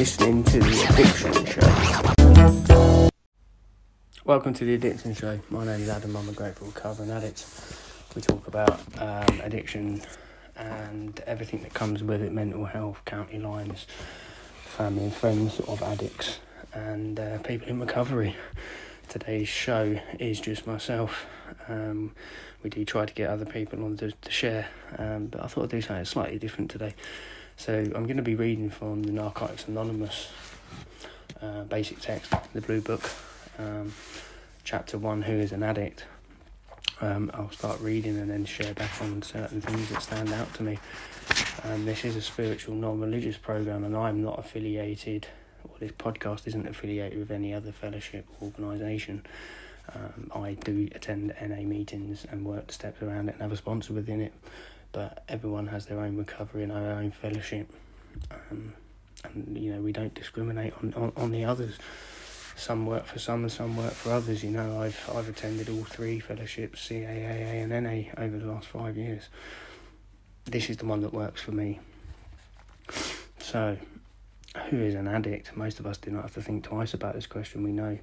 listening to The Addiction Show. Welcome to The Addiction Show. My name is Adam. I'm a grateful recovering addict. We talk about um, addiction and everything that comes with it mental health, county lines, family and friends of addicts, and uh, people in recovery. Today's show is just myself. Um, we do try to get other people on to, to share, um, but I thought I'd do something slightly different today. So I'm going to be reading from the Narcotics Anonymous uh, basic text, the Blue Book, um, chapter one, Who is an Addict? Um, I'll start reading and then share back on certain things that stand out to me. Um, this is a spiritual, non-religious program, and I'm not affiliated. Or this podcast isn't affiliated with any other fellowship or organisation. Um, I do attend NA meetings and work the steps around it and have a sponsor within it, but everyone has their own recovery and their own fellowship. Um, and you know we don't discriminate on, on, on the others. Some work for some and some work for others. You know I've I've attended all three fellowships, CA AA and NA, over the last five years. This is the one that works for me. So who is an addict? Most of us do not have to think twice about this question. We know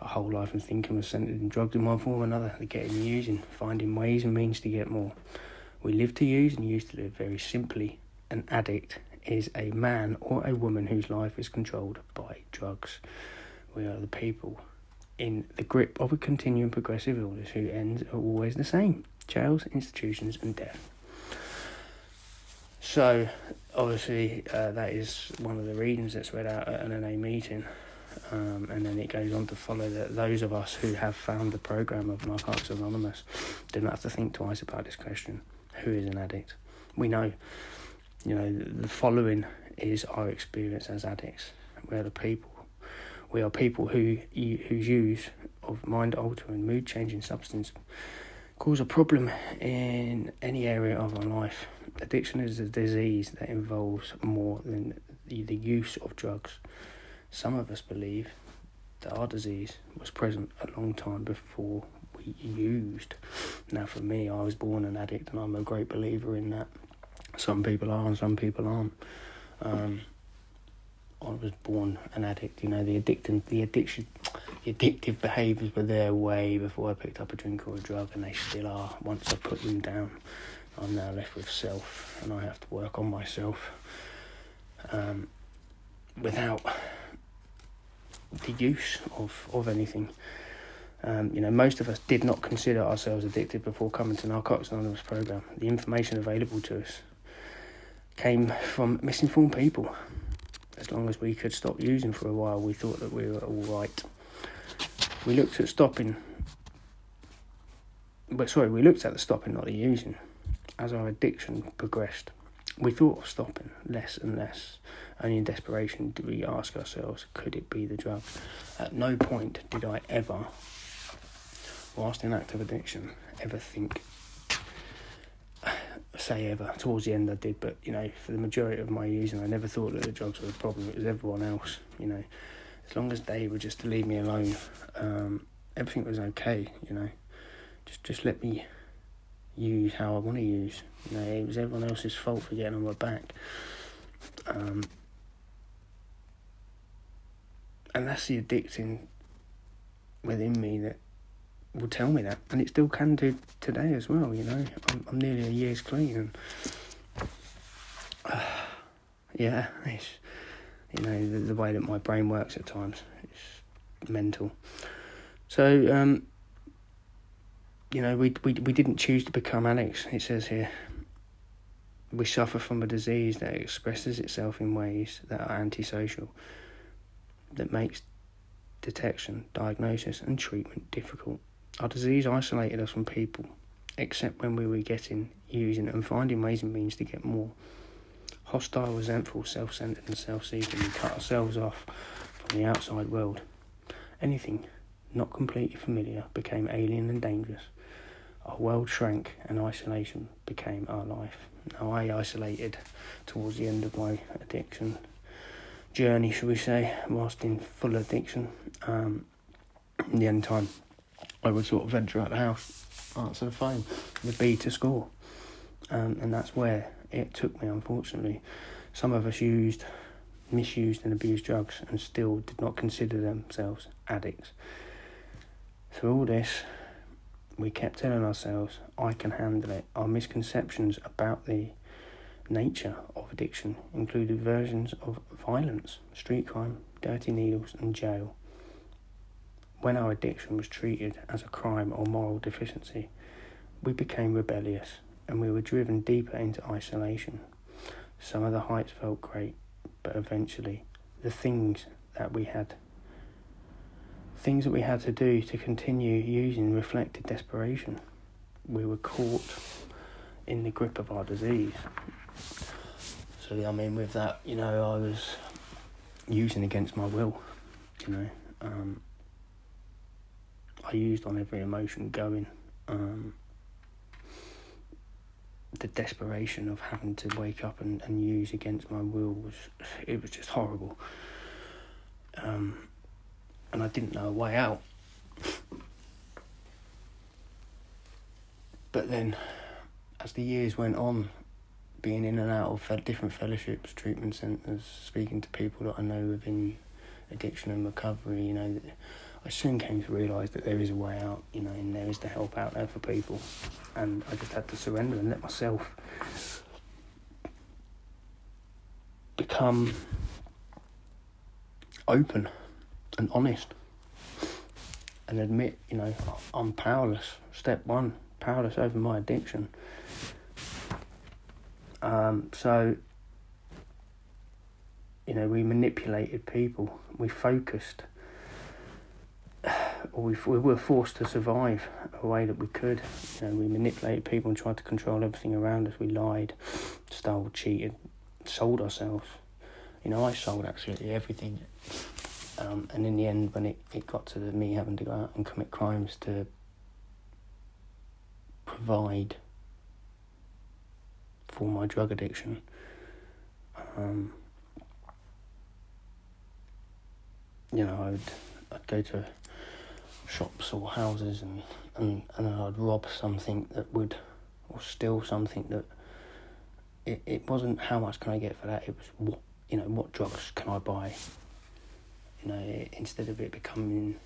our whole life and thinking was centered in drugs in one form or another, getting used and using, finding ways and means to get more. We live to use and use to live very simply. An addict is a man or a woman whose life is controlled by drugs. We are the people in the grip of a continuing progressive illness whose ends are always the same jails, institutions, and death. So, obviously, uh, that is one of the readings that's read out at an NA meeting. Um, and then it goes on to follow that those of us who have found the program of Narcotics Anonymous do not have to think twice about this question who is an addict? We know, you know, the following is our experience as addicts. We are the people. We are people who whose use of mind altering, mood changing substance cause a problem in any area of our life. Addiction is a disease that involves more than the, the use of drugs. Some of us believe that our disease was present a long time before used. Now, for me, I was born an addict, and I'm a great believer in that. Some people are, and some people aren't. Um, I was born an addict. You know, the addicting, the addiction, the addictive behaviours were there way before I picked up a drink or a drug, and they still are. Once I put them down, I'm now left with self, and I have to work on myself. Um, without the use of, of anything. Um, you know, most of us did not consider ourselves addicted before coming to Narcotics Anonymous program. The information available to us came from misinformed people. As long as we could stop using for a while, we thought that we were all right. We looked at stopping, but sorry, we looked at the stopping, not the using. As our addiction progressed, we thought of stopping less and less. Only in desperation did we ask ourselves, could it be the drug? At no point did I ever, whilst in active addiction, ever think, say ever, towards the end I did, but you know, for the majority of my using, I never thought that the drugs were the problem, it was everyone else, you know. As long as they were just to leave me alone, um, everything was okay, you know. Just, just let me use how I want to use. You know, it was everyone else's fault for getting on my back. Um, and that's the addicting within me that will tell me that, and it still can do today as well. You know, I'm, I'm nearly a year's clean, and uh, yeah, it's you know the, the, way that my brain works at times, it's mental. So um, you know, we we we didn't choose to become addicts. It says here. We suffer from a disease that expresses itself in ways that are antisocial, that makes detection, diagnosis, and treatment difficult. Our disease isolated us from people, except when we were getting, using, and finding ways and means to get more. Hostile, resentful, self centered, and self seeking, we cut ourselves off from the outside world. Anything not completely familiar became alien and dangerous. Our world shrank, and isolation became our life. Now, I isolated towards the end of my addiction journey, should we say, whilst in full addiction. Um, in the end time, I would sort of venture out the house, answer the phone, the B to score. Um, and that's where it took me, unfortunately. Some of us used, misused and abused drugs and still did not consider themselves addicts. Through all this, we kept telling ourselves, I can handle it. Our misconceptions about the nature of addiction included versions of violence, street crime, dirty needles, and jail. When our addiction was treated as a crime or moral deficiency, we became rebellious and we were driven deeper into isolation. Some of the heights felt great, but eventually the things that we had things that we had to do to continue using reflected desperation. We were caught in the grip of our disease. So I mean with that, you know, I was using against my will, you know. Um, I used on every emotion going. Um, the desperation of having to wake up and, and use against my will was it was just horrible. Um, and I didn't know a way out. but then, as the years went on, being in and out of different fellowships, treatment centres, speaking to people that I know within addiction and recovery, you know, I soon came to realise that there is a way out, you know, and there is the help out there for people. And I just had to surrender and let myself become open and honest and admit, you know, I'm powerless. Step one, powerless over my addiction. Um, so, you know, we manipulated people, we focused we, we were forced to survive a way that we could. You know, we manipulated people and tried to control everything around us. We lied, stole, cheated, sold ourselves. You know, I sold absolutely everything. Um, and in the end, when it, it got to me having to go out and commit crimes to provide for my drug addiction, um, you know, I'd, I'd go to shops or houses and, and, and I'd rob something that would, or steal something that, it, it wasn't how much can I get for that, it was what, you know, what drugs can I buy? You know, it, instead of it becoming,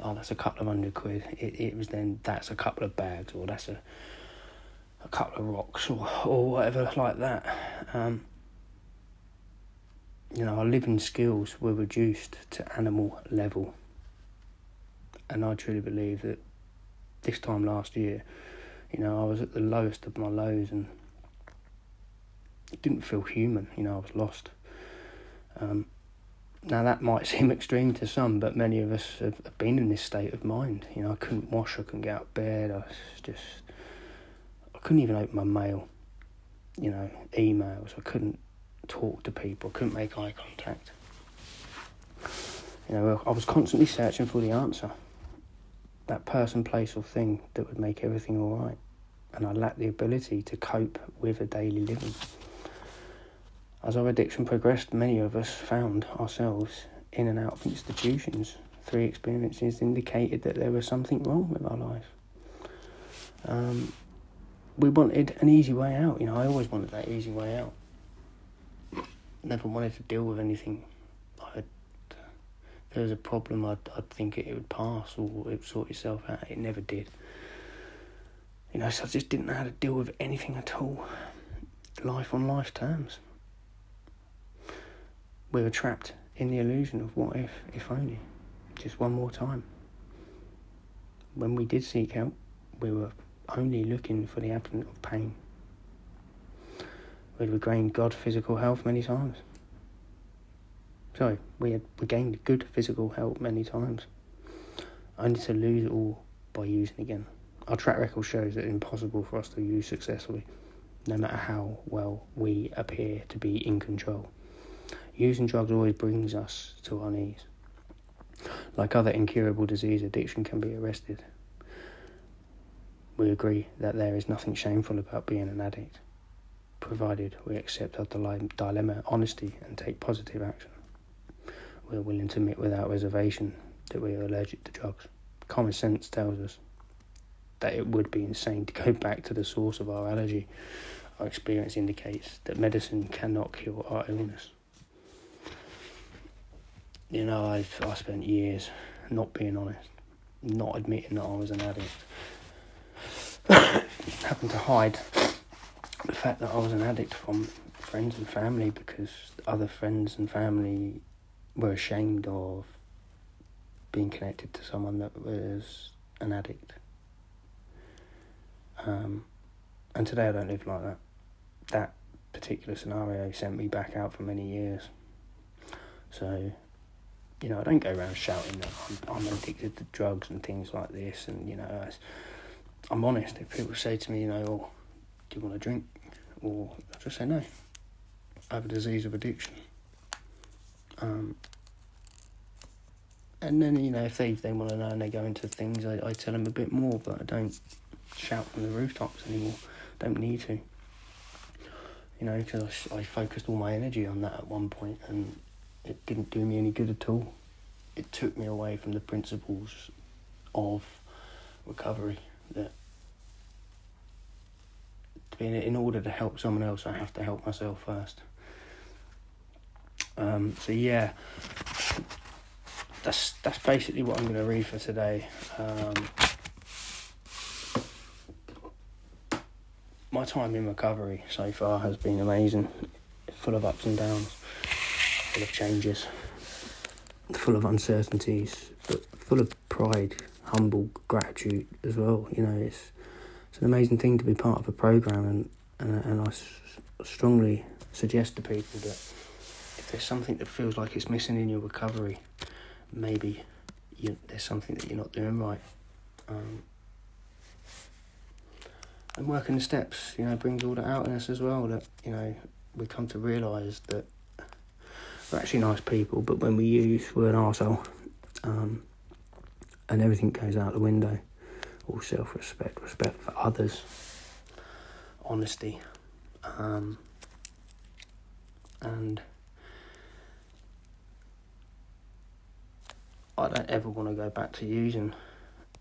oh, that's a couple of hundred quid, it, it was then, that's a couple of bags or that's a, a couple of rocks or, or whatever like that. Um, you know, our living skills were reduced to animal level and I truly believe that this time last year, you know, I was at the lowest of my lows and it didn't feel human. You know, I was lost. Um, now that might seem extreme to some, but many of us have, been in this state of mind. You know, I couldn't wash, I couldn't get out of bed. I was just, I couldn't even open my mail. You know, emails. I couldn't talk to people. I couldn't make eye contact. You know, I was constantly searching for the answer that person, place, or thing that would make everything all right. And I lacked the ability to cope with a daily living. As our addiction progressed, many of us found ourselves in and out of institutions. Three experiences indicated that there was something wrong with our life. Um, we wanted an easy way out. You know, I always wanted that easy way out. Never wanted to deal with anything. I there was a problem, I'd, I'd think it, would pass or it would sort itself out. It never did. You know, so I just didn't know how to deal with anything at all. Life on life terms. We were trapped in the illusion of what if, if only. Just one more time. When we did seek help, we were only looking for the absence of pain. We'd regained God physical health many times. Sorry, we had regained good physical health many times, only to lose it all by using again. Our track record shows that it's impossible for us to use successfully, no matter how well we appear to be in control. Using drugs always brings us to our knees. Like other incurable disease, addiction can be arrested. We agree that there is nothing shameful about being an addict, provided we accept our dilemma honesty and take positive action we're willing to admit without reservation that we are allergic to drugs. Common sense tells us that it would be insane to go back to the source of our allergy. Our experience indicates that medicine cannot cure our illness. you know, I I spent years not being honest, not admitting that I was an addict, having to hide the fact that I was an addict from friends and family because other friends and family were ashamed of being connected to someone that was an addict. Um, and today I don't live like that. That particular scenario sent me back out for many years. So, you know, I don't go around shouting that I'm, I'm addicted to drugs and things like this. And, you know, I, I'm honest. If people say to me, you know, oh, do you want a drink? Or I just say no. I have a disease of addiction. Um, and then, you know, if they, if they want to know and they go into things, I, I tell them a bit more, but I don't shout from the rooftops anymore. Don't need to. You know, because I, I focused all my energy on that at one point and it didn't do me any good at all. It took me away from the principles of recovery that in, in order to help someone else, I have to help myself first. Um, so yeah, that's that's basically what I'm going to read for today. Um, my time in recovery so far has been amazing, full of ups and downs, full of changes, full of uncertainties, but full of pride, humble gratitude as well. You know, it's it's an amazing thing to be part of a program, and and, and I s- strongly suggest to people that if there's something that feels like it's missing in your recovery, maybe you, there's something that you're not doing right. Um, and working the steps, you know, brings all that out in us as well. That you know, we come to realise that we're actually nice people, but when we use, we're an arsehole. Um, and everything goes out the window. All self respect, respect for others, honesty, um, and I don't ever want to go back to using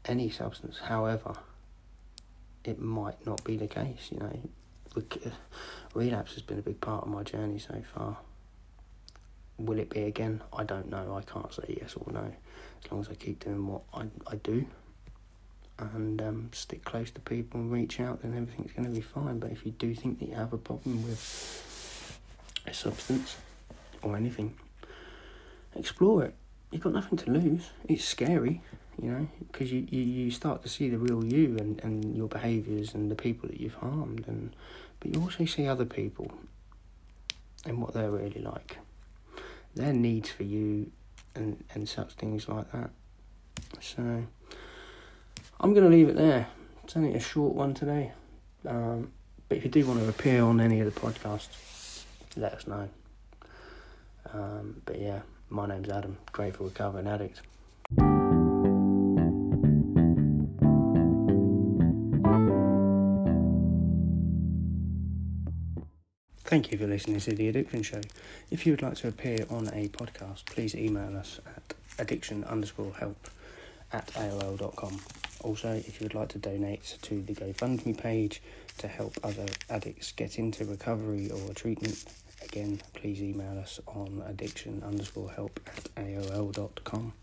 any substance. However, it might not be the case. You know, relapse has been a big part of my journey so far. Will it be again? I don't know. I can't say yes or no. As long as I keep doing what I, I do and um, stick close to people and reach out, then everything's going to be fine. But if you do think that you have a problem with a substance or anything, explore it. You've got nothing to lose. It's scary, you know, because you, you, you start to see the real you and, and your behaviours and the people that you've harmed, and but you also see other people and what they're really like, their needs for you, and, and such things like that. So I'm going to leave it there. It's only a short one today. Um, but if you do want to appear on any of the podcasts, let us know. Um, but yeah, my name's Adam, grateful recovering addict. Thank you for listening to The Addiction Show. If you would like to appear on a podcast, please email us at addiction underscore help at AOL.com. Also, if you would like to donate to the GoFundMe page to help other addicts get into recovery or treatment, again, please email us on addiction underscore help at AOL.com.